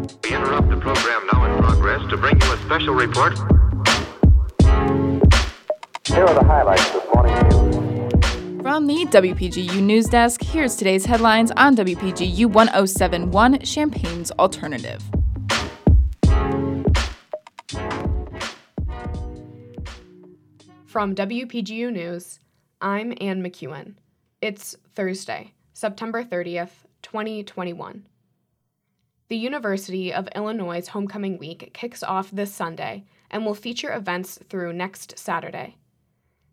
We interrupt the program now in progress to bring you a special report. Here are the highlights this morning's news. From the WPGU News Desk, here's today's headlines on WPGU 1071 Champaign's Alternative. From WPGU News, I'm Ann McEwen. It's Thursday, September 30th, 2021. The University of Illinois' Homecoming Week kicks off this Sunday and will feature events through next Saturday.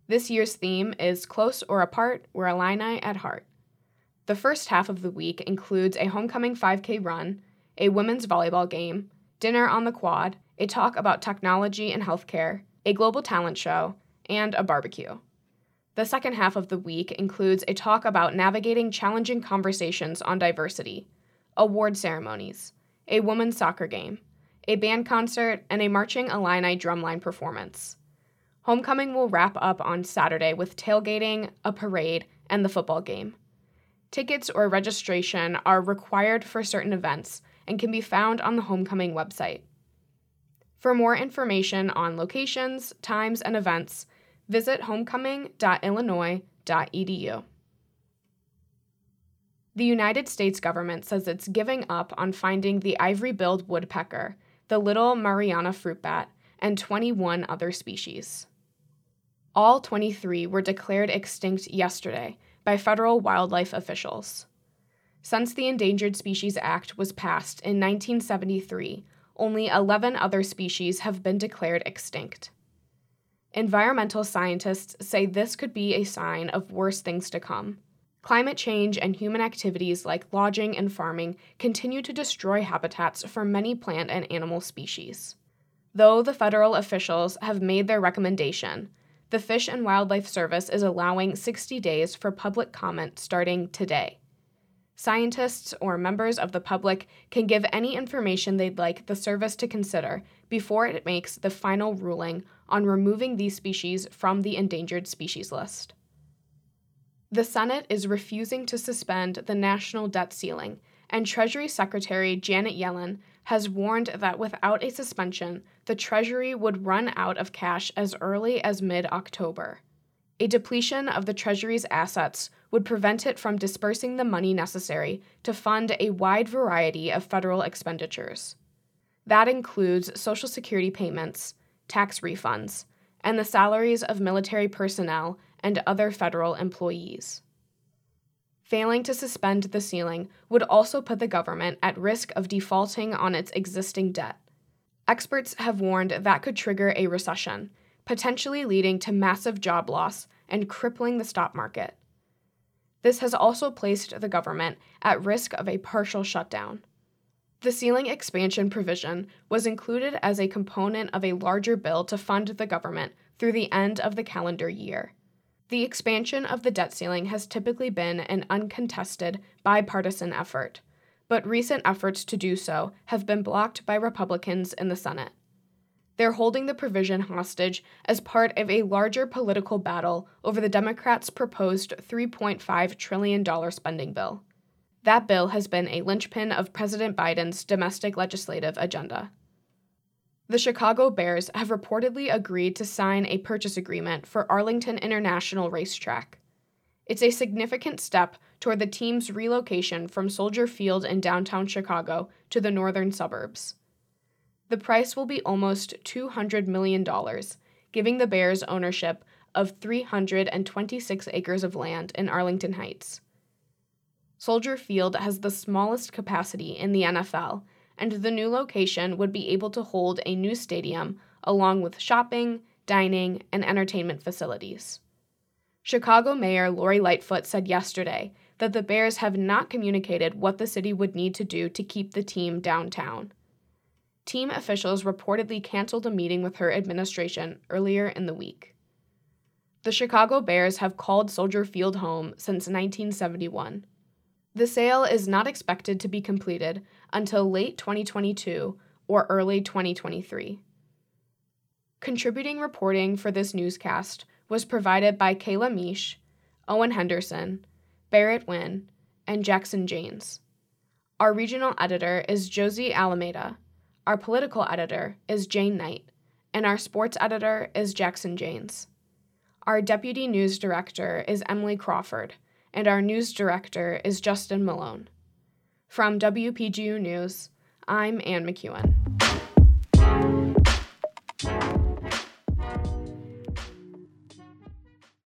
This year's theme is Close or Apart, We're Illini at Heart. The first half of the week includes a homecoming 5K run, a women's volleyball game, dinner on the quad, a talk about technology and healthcare, a global talent show, and a barbecue. The second half of the week includes a talk about navigating challenging conversations on diversity, award ceremonies, a women's soccer game, a band concert, and a marching Illini drumline performance. Homecoming will wrap up on Saturday with tailgating, a parade, and the football game. Tickets or registration are required for certain events and can be found on the Homecoming website. For more information on locations, times, and events, visit homecoming.illinois.edu. The United States government says it's giving up on finding the ivory billed woodpecker, the little Mariana fruit bat, and 21 other species. All 23 were declared extinct yesterday by federal wildlife officials. Since the Endangered Species Act was passed in 1973, only 11 other species have been declared extinct. Environmental scientists say this could be a sign of worse things to come. Climate change and human activities like lodging and farming continue to destroy habitats for many plant and animal species. Though the federal officials have made their recommendation, the Fish and Wildlife Service is allowing 60 days for public comment starting today. Scientists or members of the public can give any information they'd like the service to consider before it makes the final ruling on removing these species from the endangered species list. The Senate is refusing to suspend the national debt ceiling, and Treasury Secretary Janet Yellen has warned that without a suspension, the Treasury would run out of cash as early as mid October. A depletion of the Treasury's assets would prevent it from dispersing the money necessary to fund a wide variety of federal expenditures. That includes Social Security payments, tax refunds, and the salaries of military personnel and other federal employees. Failing to suspend the ceiling would also put the government at risk of defaulting on its existing debt. Experts have warned that could trigger a recession, potentially leading to massive job loss and crippling the stock market. This has also placed the government at risk of a partial shutdown. The ceiling expansion provision was included as a component of a larger bill to fund the government through the end of the calendar year. The expansion of the debt ceiling has typically been an uncontested, bipartisan effort, but recent efforts to do so have been blocked by Republicans in the Senate. They're holding the provision hostage as part of a larger political battle over the Democrats' proposed $3.5 trillion spending bill. That bill has been a linchpin of President Biden's domestic legislative agenda. The Chicago Bears have reportedly agreed to sign a purchase agreement for Arlington International Racetrack. It's a significant step toward the team's relocation from Soldier Field in downtown Chicago to the northern suburbs. The price will be almost $200 million, giving the Bears ownership of 326 acres of land in Arlington Heights. Soldier Field has the smallest capacity in the NFL, and the new location would be able to hold a new stadium along with shopping, dining, and entertainment facilities. Chicago Mayor Lori Lightfoot said yesterday that the Bears have not communicated what the city would need to do to keep the team downtown. Team officials reportedly canceled a meeting with her administration earlier in the week. The Chicago Bears have called Soldier Field home since 1971. The sale is not expected to be completed until late 2022 or early 2023. Contributing reporting for this newscast was provided by Kayla Mish, Owen Henderson, Barrett Wynn, and Jackson Janes. Our regional editor is Josie Alameda. Our political editor is Jane Knight. And our sports editor is Jackson Janes. Our deputy news director is Emily Crawford. And our news director is Justin Malone. From WPGU News, I'm Ann McEwen.